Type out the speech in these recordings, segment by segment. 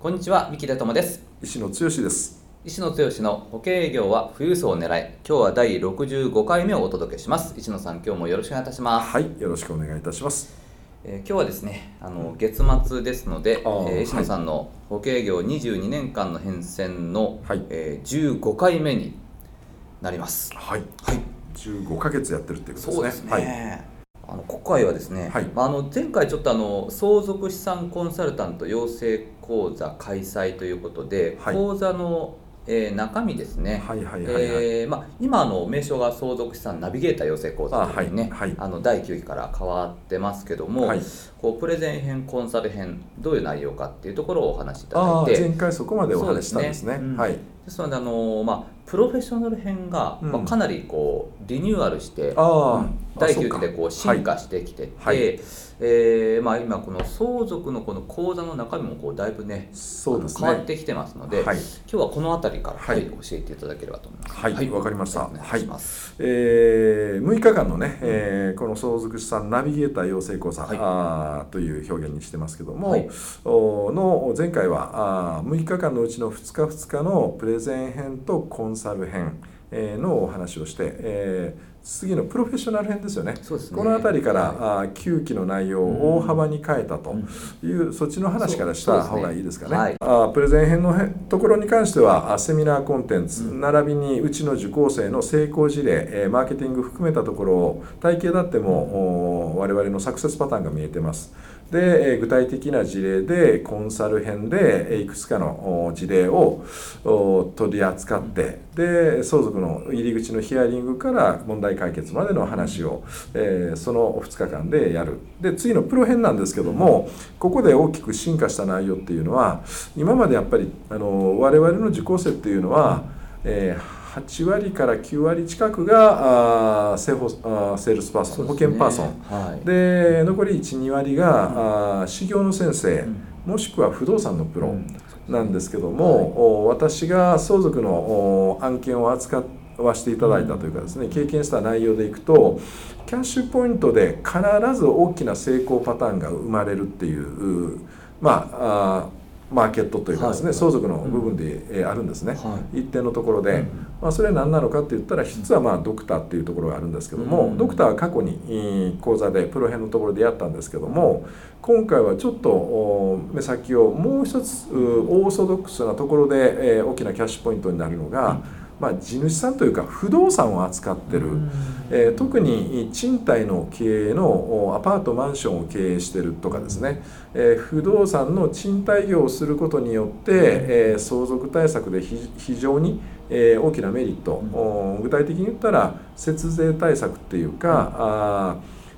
こんにちは三木田智です石野剛です石野剛の保険営業は富裕層を狙い今日は第65回目をお届けします石野さん今日もよろしくお願いいたしますはいよろしくお願いいたしますえー、今日はですねあの月末ですので、えー、石野さんの保険営業22年間の変遷の、はい、えー、15回目になります。はい。はい。15ヶ月やってるっていうことですね。そうですね。はい、あの今回はですね、はい、まあ、あの前回ちょっとあの相続資産コンサルタント養成講座開催ということで、はい、講座のえー、中身ですね、今の名称が相続資産ナビゲーター養成講座というね、あ、はいはい、あの第9期から変わってますけども、はい、こうプレゼン編コンサル編どういう内容かっていうところをお話しいただいて。前回そこまでお話したんですね。ですね。はい、ですのであの、まあ、プロフェッショナル編が、うん、まあ、かなりこうリニューアルして、うん、第9期でこう進化してきてて、はい、えー、まあ、今この相続のこの講座の中身もこうだいぶねそうです、ね、変わってきてますので、はい、今日はこの辺りから、はい、教えていただければと思います。はい、わ、かりました。はい、えー、6日間のね、えー、この相続資産ナビゲーター養成講座、はい、あという表現にしてますけども、はい、おの前回はあ6日間のうちの2日2日のプレゼン編とコンサル編、えー、のお話をして、えー次のプロフェッショナル編ですよね、ね、この辺りから、はい、9期の内容を大幅に変えたという、うん、そっちの話からした方がいいですかね。ね。はい、あプレゼン編のところに関してはセミナーコンテンツ、うん、並びにうちの受講生の成功事例マーケティング含めたところを体系だっても、うん、我々のサクセスパターンが見えてます。で具体的な事例でコンサル編でいくつかの事例を取り扱ってで相続の入り口のヒアリングから問題解決までの話を、えその2日間でやる。で次のプロ編なんですけどもここで大きく進化した内容っていうのは今までやっぱりあの我々の受講生っていうのは、えー8割から9割近くがあ生保あセールスパーソン、ね、保険パーソン、はい、で残り1、2割が、うん、あ士業の先生、うん、もしくは不動産のプロなんですけども、はい、私が相続の案件を扱わせていただいたというかですね経験した内容でいくとキャッシュポイントで必ず大きな成功パターンが生まれるっていうまああマーケットというかですね、はい、相続の部分であるんですね、はい、一定のところで、うん、まあ、それは何なのかって言ったら実はまあドクターっていうところがあるんですけども、うん、ドクターは過去に講座でプロ編のところでやったんですけども今回はちょっと目先をもう一つオーソドックスなところで大きなキャッシュポイントになるのが、うんまあ、地主さんというか不動産を扱ってる、えー、特に賃貸の経営のアパートマンションを経営してるとかですね、えー、不動産の賃貸業をすることによって、えー、相続対策で非常に、えー、大きなメリット、具体的に言ったら節税対策っていうか、あ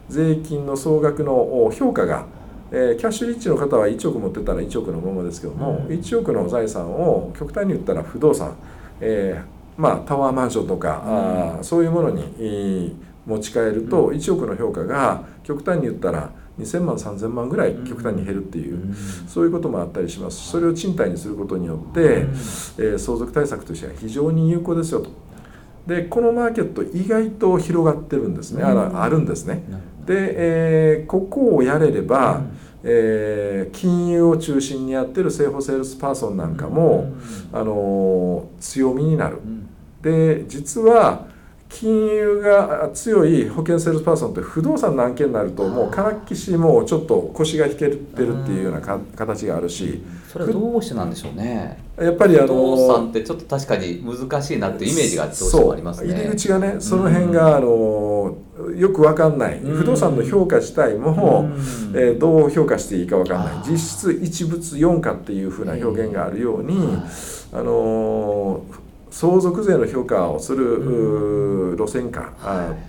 税金の総額の評価がえー、キャッシュリッチの方は1億持ってたら1億のままですけども、うん、1億の財産を極端に言ったら不動産、えー、まあ、タワーマンションとか、うん、あそういうものに持ち帰ると1億の評価が極端に言ったら2000万3000万ぐらい極端に減るっていう、うん、そういうこともあったりします。それを賃貸にすることによって、うん、えー、相続対策としては非常に有効ですよと。でこのマーケット意外と広がってるんですね、あるんですね。で、えー、ここをやれれば、うんえー、金融を中心にやってる生保セールスパーソンなんかも、あの強みになる。で実は金融が強い保険セールスパーソンって不動産の案件になるともうからっきしもうちょっと腰が引けてるっていうようなか形があるし。それはどうしてなんでしょうね。やっぱりあの不動産ってちょっと確かに難しいなっていうイメージがどうしてもありますね。入り口がねその辺があのよく分かんない。不動産の評価自体もえどう評価していいか分かんない。実質一物四価っていうふうな表現があるようにあの相続税の評価をする路線価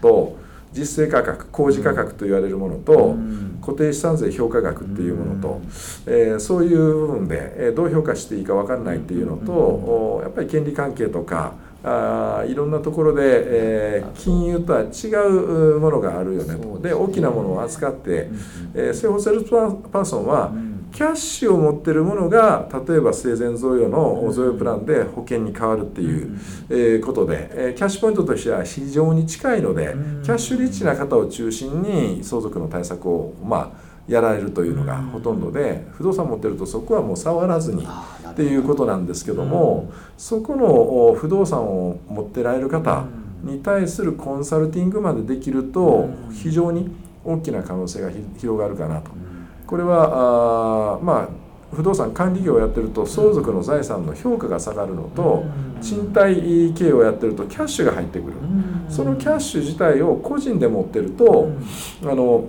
と実勢価格公示価格と言われるものと、固定資産税評価額っていうものと、えー、そういう部分で、えどう評価していいか分かんないっていうのと、やっぱり権利関係とかあいろんなところで、えー、金融とは違うものがあるよねと。で大きなものを扱って、えー、生保セールスパーソンは、キャッシュを持ってるものが例えば生前贈与の贈与プランで保険に変わるっていう、えー、ことで、えー、キャッシュポイントとしては非常に近いので、キャッシュリッチな方を中心に相続の対策をまあやられるというのがほとんどで不動産持ってるとそこはもう触らずにっていうことなんですけどもそこの不動産を持ってられる方に対するコンサルティングまでできると非常に大きな可能性が広がるかなと。これはあまあ不動産管理業をやってると相続の財産の評価が下がるのと賃貸経営をやってるとキャッシュが入ってくる。そのキャッシュ自体を個人で持ってるとあの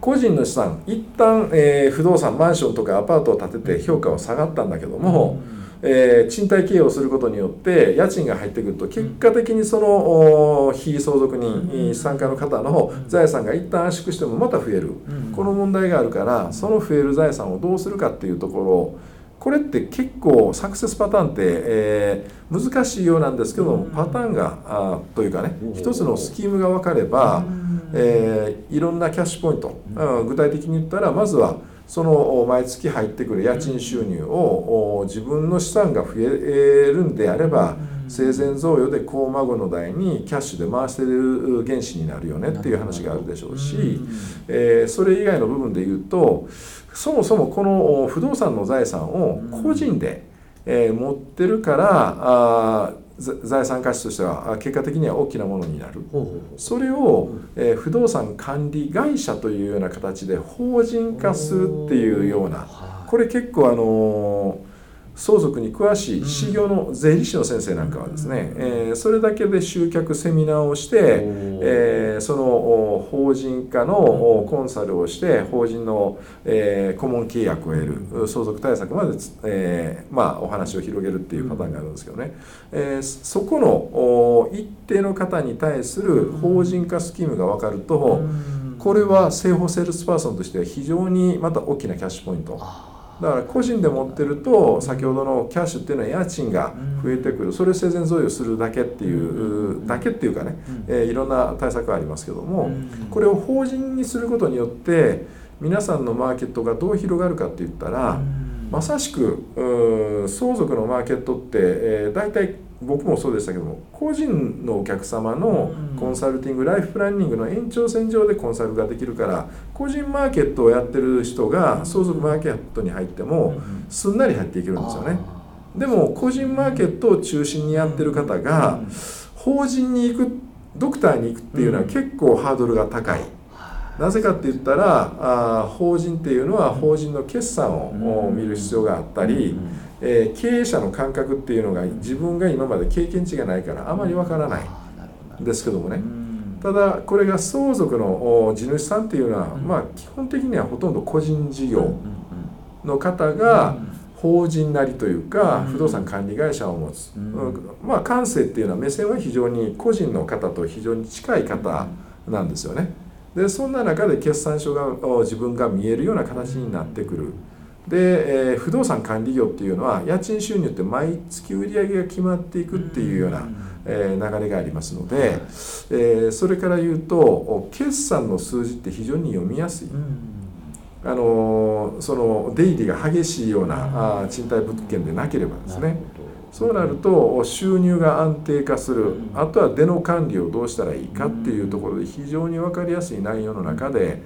個人の資産一旦、えー、不動産マンションとかアパートを建てて評価は下がったんだけども、えー、賃貸経営をすることによって家賃が入ってくると結果的にその非相続人参加の方の財産が一旦圧縮してもまた増える。この問題があるからその増える財産をどうするかっていうところをこれって結構サクセスパターンって、えー、難しいようなんですけどもパターンがあというかね一つのスキームが分かれば、えー、いろんなキャッシュポイント、うん、具体的に言ったらまずはその毎月入ってくる家賃収入を自分の資産が増えるんであれば生前贈与で高孫の代にキャッシュで回してる原資になるよねっていう話があるでしょうし、えー、それ以外の部分で言うとそもそもこの不動産の財産を個人で、えー、持ってるからあ財産価値としては結果的には大きなものになる。それを、えー、不動産管理会社というような形で法人化するっていうような。これ結構あのー相続に詳しい修行の税理士の先生なんかはですね、えー、それだけで集客セミナーをして、えー、その法人化のコンサルをして法人の、えー、顧問契約を得る相続対策まで、えー、まあ、お話を広げるっていうパターンがあるんですけどね、えー、そこの一定の方に対する法人化スキームが分かるとこれは生保セールスパーソンとしては非常にまた大きなキャッシュポイント。だから個人で持ってると先ほどのキャッシュっていうのは家賃が増えてくる。それを生前贈与するだけっていうだけっていうかね、えー、いろんな対策はありますけどもこれを法人にすることによって皆さんのマーケットがどう広がるかって言ったらまさしく相続のマーケットって、えー、大体僕もそうでしたけども個人のお客様のコンサルティング、ライフプランニングの延長線上でコンサルができるから個人マーケットをやってる人が相続マーケットに入ってもすんなり入っていけるんですよね。でも個人マーケットを中心にやってる方が法人に行くドクターに行くっていうのは結構ハードルが高い。なぜかって言ったらあ法人っていうのは法人の決算を見る必要があったり、えー、経営者の感覚っていうのが自分が今まで経験値がないからあまりわからない。ん。ですけどもね。ただこれが相続の地主さんっていうのは、まあ、基本的にはほとんど個人事業の方が法人なりというか不動産管理会社を持つ、まあ感性っていうのは目線は非常に個人の方と非常に近い方なんですよね。でそんな中で決算書が自分が見えるような形になってくる。で、えー、不動産管理業っていうのは家賃収入って毎月売上が決まっていくっていうような、えー、流れがありますので、えー、それから言うと決算の数字って非常に読みやすい。あのその出入りが激しいような、あ賃貸物件でなければですねそうなると収入が安定化する。あとは出の管理をどうしたらいいかっていうところで非常に分かりやすい内容の中で、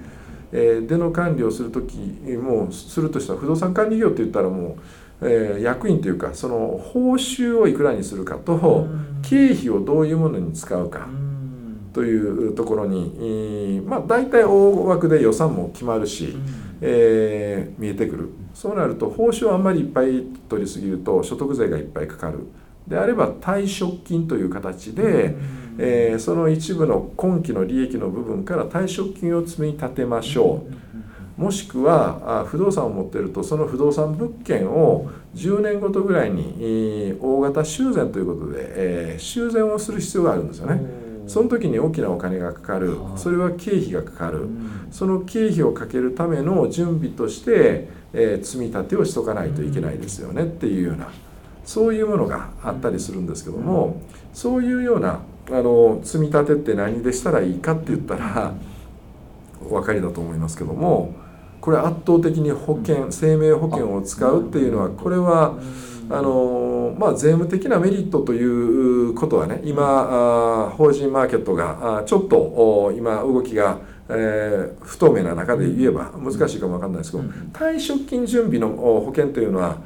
えー、出の管理をする時もうするとしたら不動産管理業って言ったらもう、えー、役員というかその報酬をいくらにするかと経費をどういうものに使うかというところに、まあ、大体大枠で予算も決まるし、えー、見えてくる。そうなると報酬をあんまりいっぱい取りすぎると所得税がいっぱいかかる。であれば退職金という形で、えー、その一部の今期の利益の部分から退職金を積み立てましょう。もしくは不動産を持っているとその不動産物件を10年ごとぐらいに大型修繕ということで、えー、修繕をする必要があるんですよね。その時に大きなお金がかかる。それは経費がかかる。その経費をかけるための準備として、えー、積み立てをしとかないといけないですよね。っていうようなそういうものがあったりするんですけどもそういうようなあの積み立てって何でしたらいいかって言ったらお分かりだと思いますけどもこれ圧倒的に保険生命保険を使うっていうのはこれはあのまあ、税務的なメリットということはね今法人マーケットがちょっと今動きが、えー、不透明な中で言えば難しいかも分かんないですけど退職金準備の保険というのは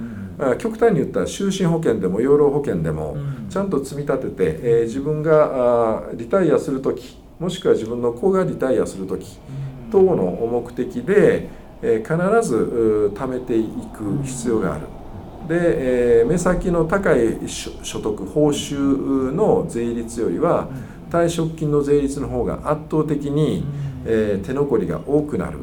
極端に言ったら就寝保険でも養老保険でもちゃんと積み立てて、えー、自分がリタイアする時もしくは自分の子がリタイアする時等の目的で、えー、必ず貯めていく必要がある。で、えー、目先の高い所得報酬の税率よりは退職金の税率の方が圧倒的に、えー、手残りが多くなる。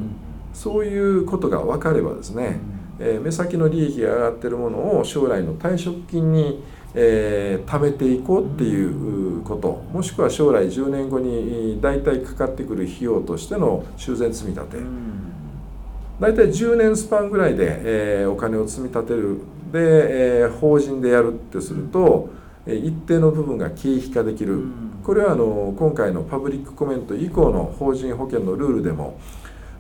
そういうことが分かればですね、えー、目先の利益が上がってるものを将来の退職金に、えー、貯めていこうっていうこともしくは将来10年後に大体かかってくる費用としての修繕積み立て。大体10年スパンぐらいで、えー、お金を積み立てるで、えー、法人でやるってすると、え一定の部分が経費化できる、これはあの今回のパブリックコメント以降の法人保険のルールでも、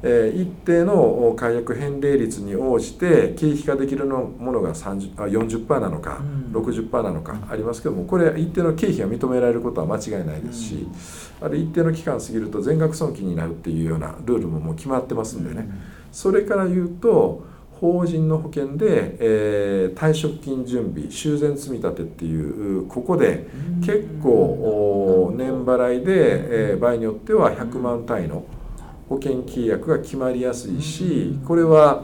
えー、一定の解約返礼率に応じて経費化できるのものが30あ40%なのか、うん、60%なのかありますけどもこれ一定の経費が認められることは間違いないですし、うん、ある一定の期間過ぎると全額損金になるっていうようなルールももう決まってますんでね、うん、それから言うと法人の保険で、えー、退職金準備修繕積立っていうここで結構年払いで、えー、場合によっては100万単位の保険契約が決まりやすいしこれは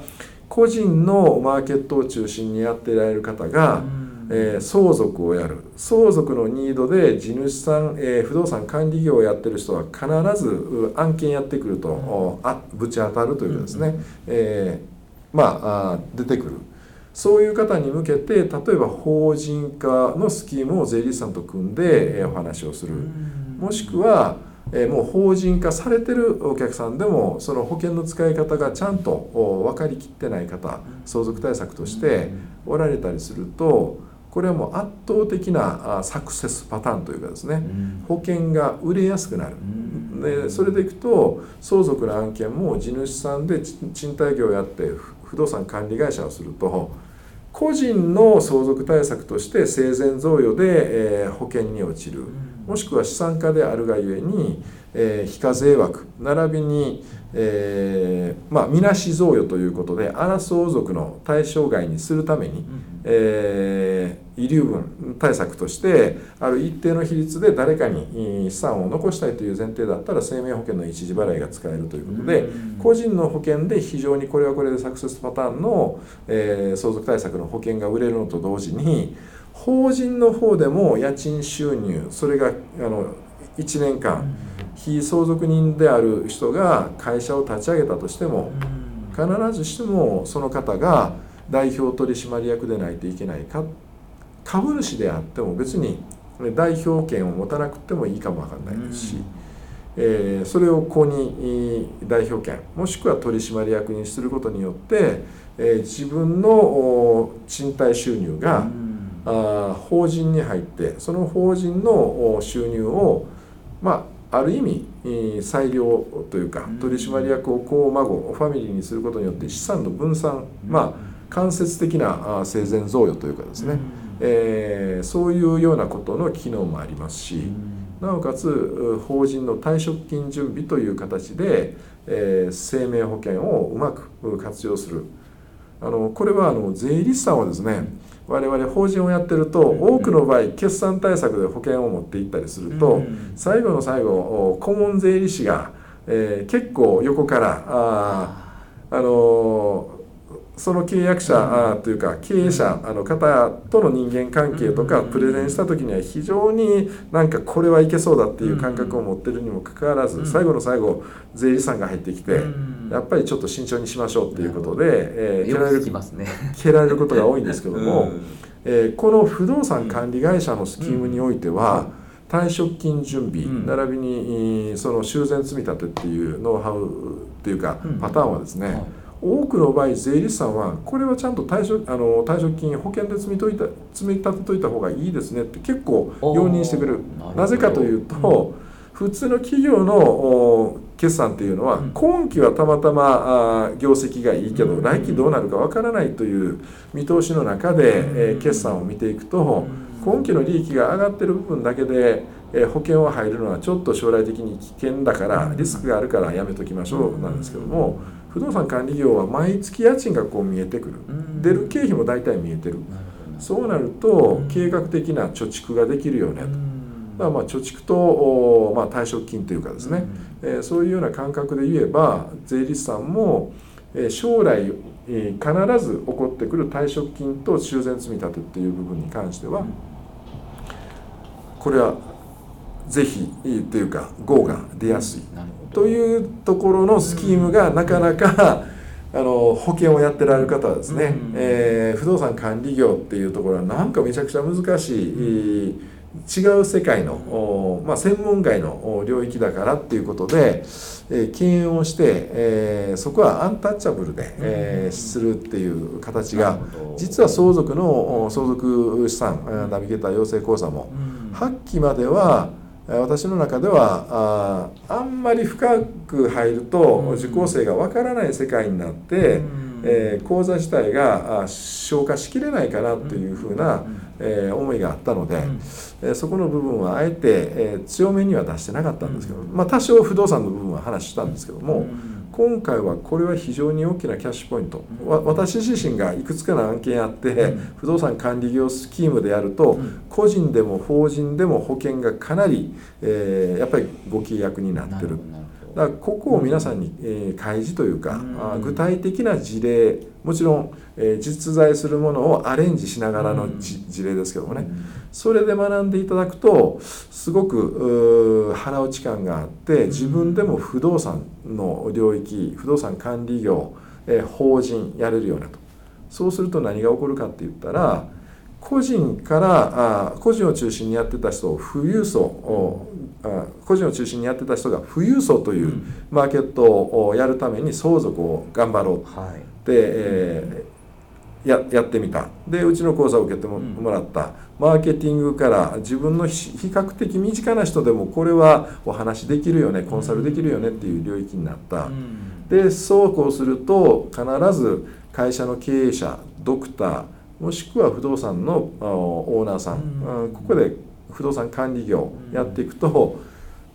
個人のマーケットを中心にやってられる方が、えー、相続をやる。相続のニードで地主さん、えー、不動産管理業をやってる人は必ず案件やってくると、あぶち当たるというかですね、えーまあ、出てくる。そういう方に向けて例えば法人化のスキームを税理士さんと組んでお話をする。もしくはもう法人化されてるお客さんでもその保険の使い方がちゃんと分かりきってない方相続対策としておられたりするとこれはもう圧倒的なサクセスパターンというかですね保険が売れやすくなる。でそれでいくと相続の案件も地主さんで賃貸業をやって不動産管理会社をすると個人の相続対策として生前贈与で、えー、保険に落ちる。もしくは資産家であるがゆえに、えー、非課税枠。並びに、えー、まあみなし贈与ということで荒相続の対象外にするために、えー、遺留分対策としてある一定の比率で誰かに資産を残したいという前提だったら生命保険の一時払いが使えるということで個人の保険で非常にこれはこれでサクセスパターンの、えー、相続対策の保険が売れるのと同時に法人の方でも家賃収入それがあの1年間非相続人である人が会社を立ち上げたとしても必ずしてもその方が代表取締役でないといけないか。株主であっても別に代表権を持たなくてもいいかもわかんないですし、えー、それを公認代表権もしくは取締役にすることによって、えー、自分の賃貸収入が、あ法人に入ってその法人の収入をまあある意味裁量というか取締役を子孫ファミリーにすることによって資産の分散まあ間接的な生前贈与というかですね、うん、えー、そういうようなことの機能もありますし、うん、なおかつ法人の退職金準備という形で、えー、生命保険をうまく活用する。あのこれはあの税理士さんはですね我々法人をやってると多くの場合決算対策で保険を持っていったりすると最後の最後顧問税理士が、えー、結構横からああのその契約者というか経営者の方との人間関係とかプレゼンした時には非常になんかこれはいけそうだっていう感覚を持ってるにもかかわらず最後の最後税理士さんが入ってきてやっぱりちょっと慎重にしましょうっていうことで、えー、蹴られる蹴られることが多いんですけども、えー、この不動産管理会社のスキームにおいては退職金準備、うん、並びにその修繕積み立てっていうノウハウっていうか、パターンはですね、はい多くの場合税理士さんはこれはちゃんと退職あの退職金保険で積みといた積み立てといた方がいいですねって結構容認してくる。なぜかというと、うん。普通の企業の決算っていうのは、今期はたまたま業績がいいけど、来期どうなるかわからないという見通しの中で、え決算を見ていくと、今期の利益が上がってる部分だけで、え保険を入るのはちょっと将来的に危険だからリスクがあるからやめときましょうなんですけども不動産管理業は毎月家賃がこう見えてくる。出る経費も大体見えてる。そうなると計画的な貯蓄ができるよねと。まあ、まあ貯蓄と、まあ、退職金というかですね、うん、えー、そういうような感覚で言えば税理士さんも、えー、将来、えー、必ず起こってくる退職金と修繕積立っていう部分に関しては、これはぜひというか GO が出やすいというところのスキームがなかなか、あの保険をやってられる方はですね、うん、えー、不動産管理業っていうところはなんかめちゃくちゃ難しい、うん。違う世界の、まあ、専門外の領域だからっていうことで、えー、敬遠をして、えー、そこはアンタッチャブルで、えー、するっていう形が実は相続の相続資産ナビゲーター養成講座も8期までは私の中ではああんまり深く入ると受講生がわからない世界になって、えー、講座自体が消化しきれないかなというふうな、えー、思いがあったので、えー、そこの部分はあえて、えー、強めには出してなかったんですけど、まあ、多少不動産の部分は話したんですけども、今回はこれは非常に大きなキャッシュポイント、私自身がいくつかの案件あって、不動産管理業スキームでやると、個人でも法人でも保険がかなり、えー、やっぱりご契約になってる。だからここを皆さんに、えー、開示というか、うん、具体的な事例もちろん、えー、実在するものをアレンジしながらの、うん、事例ですけどもね、うん、それで学んでいただくとすごく腹落ち感があって自分でも不動産の領域不動産管理業、えー、法人やれるようなと。そうすると何が起こるかって言ったら個人からあ個人を中心にやってた人を富裕層個人を中心にやってた人が富裕層というマーケットをやるために相続を頑張ろう、はい、で、えー、ややってみた。でうちの講座を受けても,、もらった。マーケティングから自分の比較的身近な人でもこれはお話できるよねコンサルできるよねっていう領域になった、でそうこうすると必ず会社の経営者ドクターもしくは不動産のオーナーさん、ここで不動産管理業やっていくと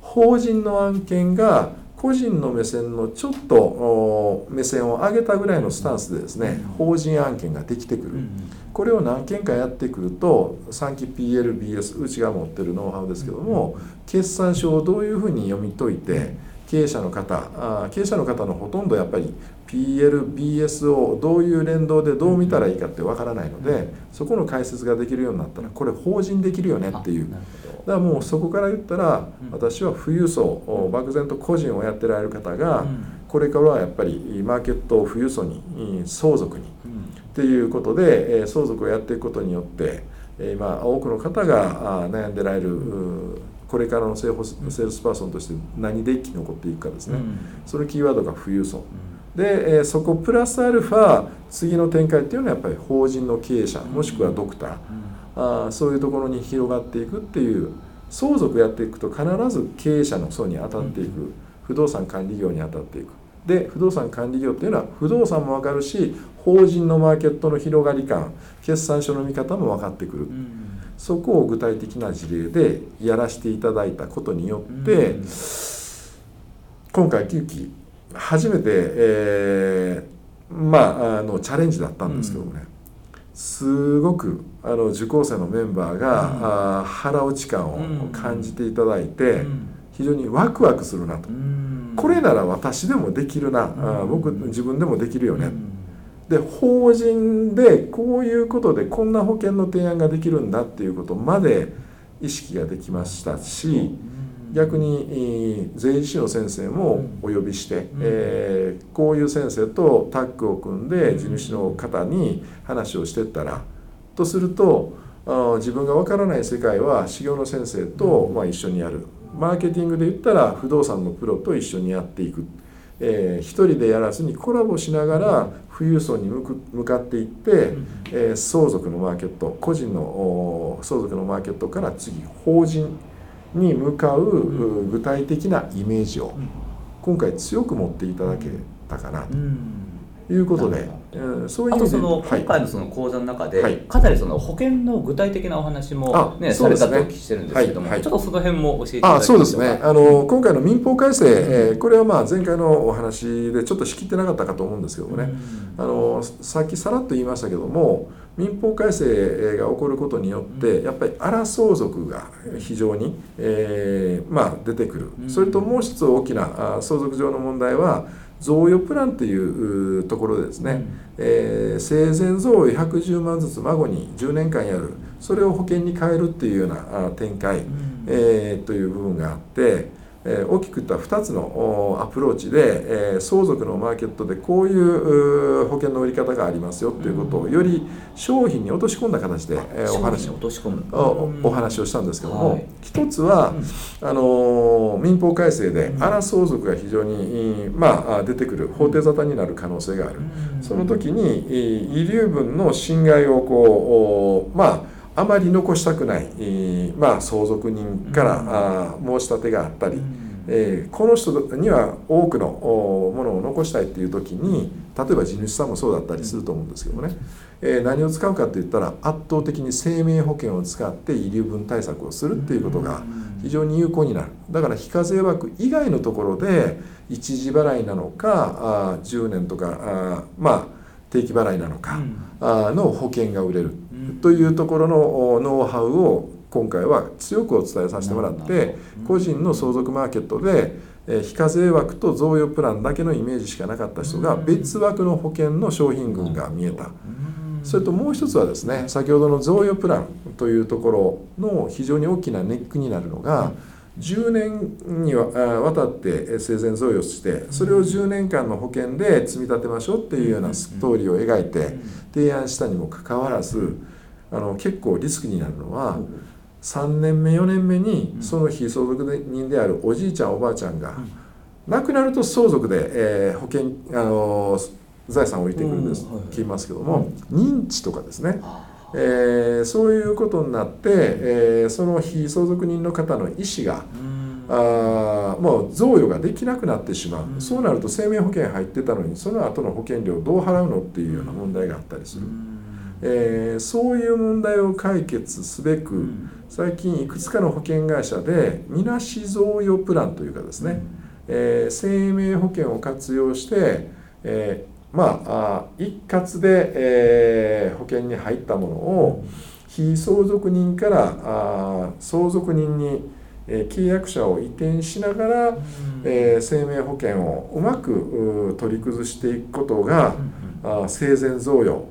法人の案件が個人の目線のちょっと目線を上げたぐらいのスタンスでですね法人案件ができてくる。これを何件かやってくると3期 PLBS うちが持ってるノウハウですけども決算書をどういうふうに読み解いて経営者の方あ経営者の方のほとんどやっぱり PLBS をどういう連動でどう見たらいいかってわからないのでそこの解説ができるようになったらこれ法人できるよねっていう。だからもうそこから言ったら私は富裕層漠然と個人をやってられる方がこれからはやっぱりマーケットを富裕層に相続にっていうことで相続をやっていくことによって今多くの方が悩んでられるこれからのセールスパーソンとして何で生き残っていくかですね、うん、そのキーワードが富裕層、うん、で、えー、そこプラスアルファ次の展開っていうのはやっぱり法人の経営者もしくはドクター、うん、あそういうところに広がっていくっていう相続やっていくと必ず経営者の層に当たっていく、不動産管理業に当たっていく。で不動産管理業っていうのは不動産も分かるし法人のマーケットの広がり感決算書の見方も分かってくる。そこを具体的な事例でやらせていただいたことによって、今回9期初めて、えー、まああのチャレンジだったんですけどもね、すごくあの受講生のメンバーが、あ腹落ち感を感じていただいて、非常にワクワクするなと、これなら私でもできるな、あ僕自分でもできるよね、で法人でこういうことでこんな保険の提案ができるんだっていうことまで意識ができましたし逆に税理士の先生もお呼びして、えー、こういう先生とタッグを組んで地主の方に話をしてったらとするとあ自分がわからない世界は修行の先生と、まあ、一緒にやる。マーケティングで言ったら不動産のプロと一緒にやっていく、えー、一人でやらずにコラボしながら富裕層に向かっていって、えー、相続のマーケット個人の相続のマーケットから次法人に向かう具体的なイメージを今回強く持っていただけたかなということで。うん、そういうあとその、今回のその講座の中で、はい、かなりその保険の具体的なお話もね、ね。されたとお聞きしてるんですけども、はいはい、ちょっとその辺も教えていただけそうですね。あの今回の民法改正、えー、これはまあ前回のお話でちょっと仕切ってなかったかと思うんですけどもね、あのさっきさらっと言いましたけども民法改正が起こることによって、やっぱり荒相続が非常に、えーまあ、出てくる、それともう一つ大きな相続上の問題は贈与プランというところでですね、うん、えー、生前贈与110万ずつ孫に10年間やる。それを保険に変えるっていうような展開、うん、えー、という部分があって。え大きく言った2つのアプローチで、え相続のマーケットでこういう保険の売り方がありますよっていうことをより商品に落とし込んだ形で、えお話おお話をしたんですけども、はい、一つは、あの民法改正で荒相続が非常に、まあ、出てくる法定沙汰になる可能性がある、その時に遺留分の侵害をこうまああまり残したくない、まあ、相続人から、申し立てがあったり、えー、この人には多くのものを残したいっていう時に例えば地主さんもそうだったりすると思うんですけどもね、えー、何を使うかって言ったら圧倒的に生命保険を使って遺留分対策をするっていうことが非常に有効になる。だから非課税枠以外のところで一時払いなのかあ10年とかあまあ定期払いなのか、あの保険が売れるというところのノウハウを今回は強くお伝えさせてもらって個人の相続マーケットで非課税枠と贈与プランだけのイメージしかなかった人が別枠の保険の商品群が見えた。それともう一つはですね先ほどの贈与プランというところの非常に大きなネックになるのが10年にわたって生前贈与してそれを10年間の保険で積み立てましょうっていうようなストーリーを描いて提案したにもかかわらずあの結構リスクになるのは3年目4年目にその非相続人であるおじいちゃんおばあちゃんが亡くなると相続で、えー、保険あの財産を置いてくるんです聞きますけども認知とかですね。えー、そういうことになって、えー、その非相続人の方の意思が、あもう贈与ができなくなってしまう、そうなると生命保険入ってたのにその後の保険料どう払うのっていうような問題があったりする、えー、そういう問題を解決すべく、最近いくつかの保険会社でみなし贈与プランというかですね、えー、生命保険を活用して、えーまあ、一括で、えー、保険に入ったものを非相続人からあ相続人に、えー、契約者を移転しながら、うん、えー、生命保険をうまく取り崩していくことが、うん、あ生前贈与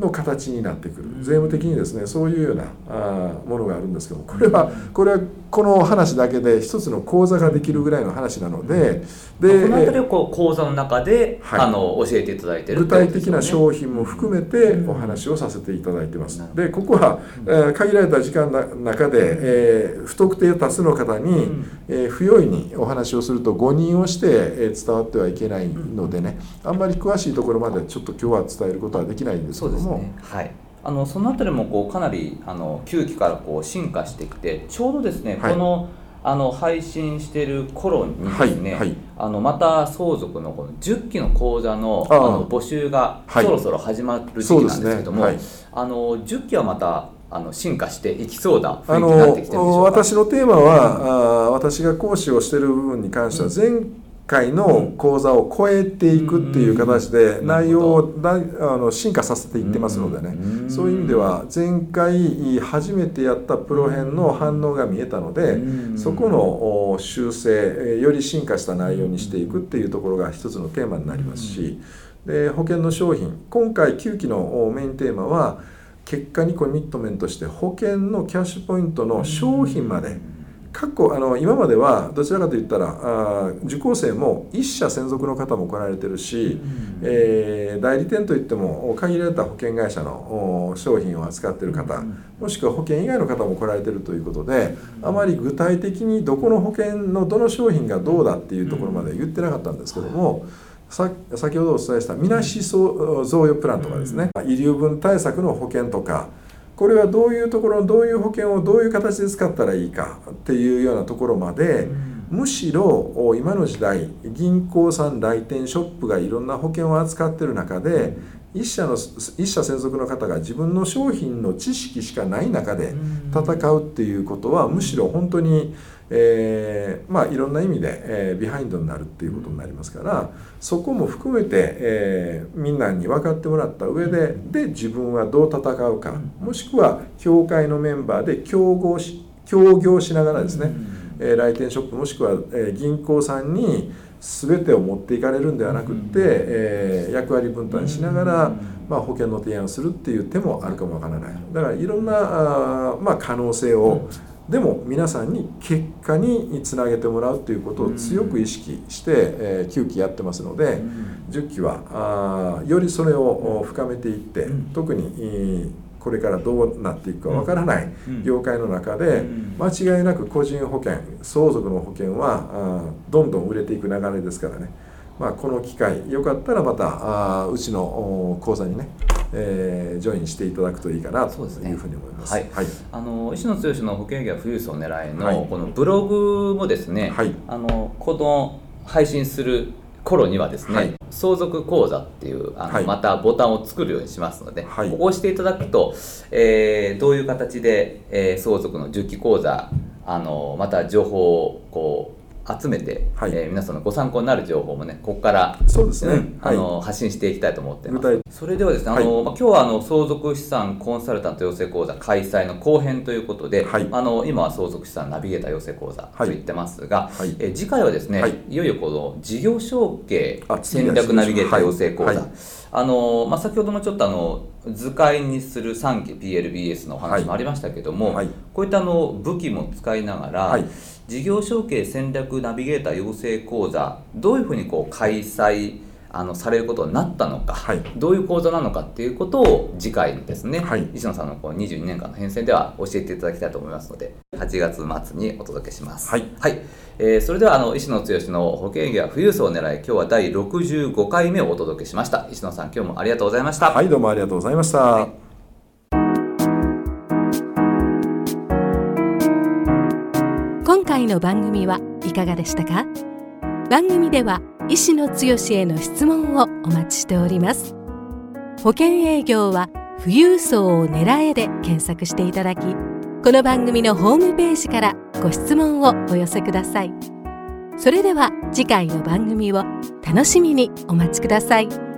の形になってくる。税務的にですねそういうようなあものがあるんですけどこれはこれはこの話だけで一つの講座ができるぐらいの話なので、でこの辺りをこう講座の中で、はい、あの教えていただいてる、ね、具体的な商品も含めてお話をさせていただいてます。でここは、えー、限られた時間の中で、えー、不特定多数の方に、うん、えー、不用意にお話をすると誤認をして、えー、伝わってはいけないのでね。あんまり詳しいところまでちょっと今日は伝えることはできないんですけども。ね、はいあのその辺りもこうかなりあの9期からこう進化してきてちょうどですね、はい、このあの配信してる頃にですね、はいはい、あのまた相続のこの10期の講座のあの募集がそろそろ始まる時期なんですけども、ね、あの10期はまたあの進化していきそうな雰囲気になってきてるでしょうか？私のテーマは、うん、あ私が講師をしている部分に関しては前回の講座を超えていくっていう形で内容をだあの進化させていってますのでね。そういう意味では前回初めてやったプロ編の反応が見えたのでそこの修正より進化した内容にしていくっていうところが一つのテーマになりますしで保険の商品今回9期のメインテーマは結果にコミットメントして保険のキャッシュポイントの商品まで過去あの今まではどちらかといったらあ受講生も一社専属の方も来られてるし、うん、えー、代理店といっても限られた保険会社の商品を扱っている方、うん、もしくは保険以外の方も来られてるということで、うん、あまり具体的にどこの保険のどの商品がどうだっていうところまで言ってなかったんですけども。先ほどお伝えしたみなし贈与プランとかですね、遺留分対策の保険とかこれはどういうところどういう保険をどういう形で使ったらいいかっていうようなところまで、むしろ今の時代銀行さん来店ショップがいろんな保険を扱ってる中で一社の一社専属の方が自分の商品の知識しかない中で戦うっていうことはむしろ本当にえー、まあいろんな意味で、えー、ビハインドになるっていうことになりますからそこも含めて、えー、みんなに分かってもらった上でで自分はどう戦うかもしくは協会のメンバーで競合し協業しながらですね、えー、来店ショップもしくは、えー、銀行さんに全てを持っていかれるんではなくって、えー、役割分担しながら、まあ、保険の提案をするっていう手もあるかもわからない。だからいろんなあ、まあ、可能性を、でも皆さんに結果につなげてもらうということを強く意識して、えー、9期やってますので、10期はあよりそれを深めていって、特にこれからどうなっていくかわからない業界の中で間違いなく個人保険相続の保険はどんどん売れていく流れですからね、まあ、この機会よかったらまたあうちの講座にねえー、ジョインしていただくといいかなというふうに思います。はい、はい、あの石野剛の保険業富裕層を狙いの、はい、このブログもですね、はい、あのこの配信する頃にはですね、はい、相続講座っていうあの、はい、またボタンを作るようにしますので、はい、ここを押していただくと、えー、どういう形で、えー、相続の受記講座あのまた情報をこう集めて、はい、えー、皆さんのご参考になる情報もねここからそうですね、うん、あの、はい、発信していきたいと思ってます。それではですねあの、はい、まあ、今日はあの相続資産コンサルタント養成講座開催の後編ということで、はい、あの今は相続資産ナビゲーター養成講座と言ってますが、はい、え次回はですね、い、よいよこの事業承継戦略ナビゲーター養成講座、あのまあ、先ほどもちょっとあの図解にする3期 PLBS のお話もありましたけども、こういったあの武器も使いながら、事業承継戦略ナビゲーター養成講座どういうふうにこう開催あのされることになったのか、はい、どういう講座なのかっていうことを次回ですね、はい、石野さんのこう22年間の変遷では教えていただきたいと思いますので8月末にお届けします。はい、はい、えー、それではあの石野剛の保険業富裕層を狙い今日は第65回目をお届けしました。石野さん今日もありがとうございました。はいどうもありがとうございました、の番組はいかがでしたか？番組では医師の強への質問をお待ちしております。保険営業は富裕層を狙えで検索していただきこの番組のホームページからご質問をお寄せください。それでは次回の番組を楽しみにお待ちください。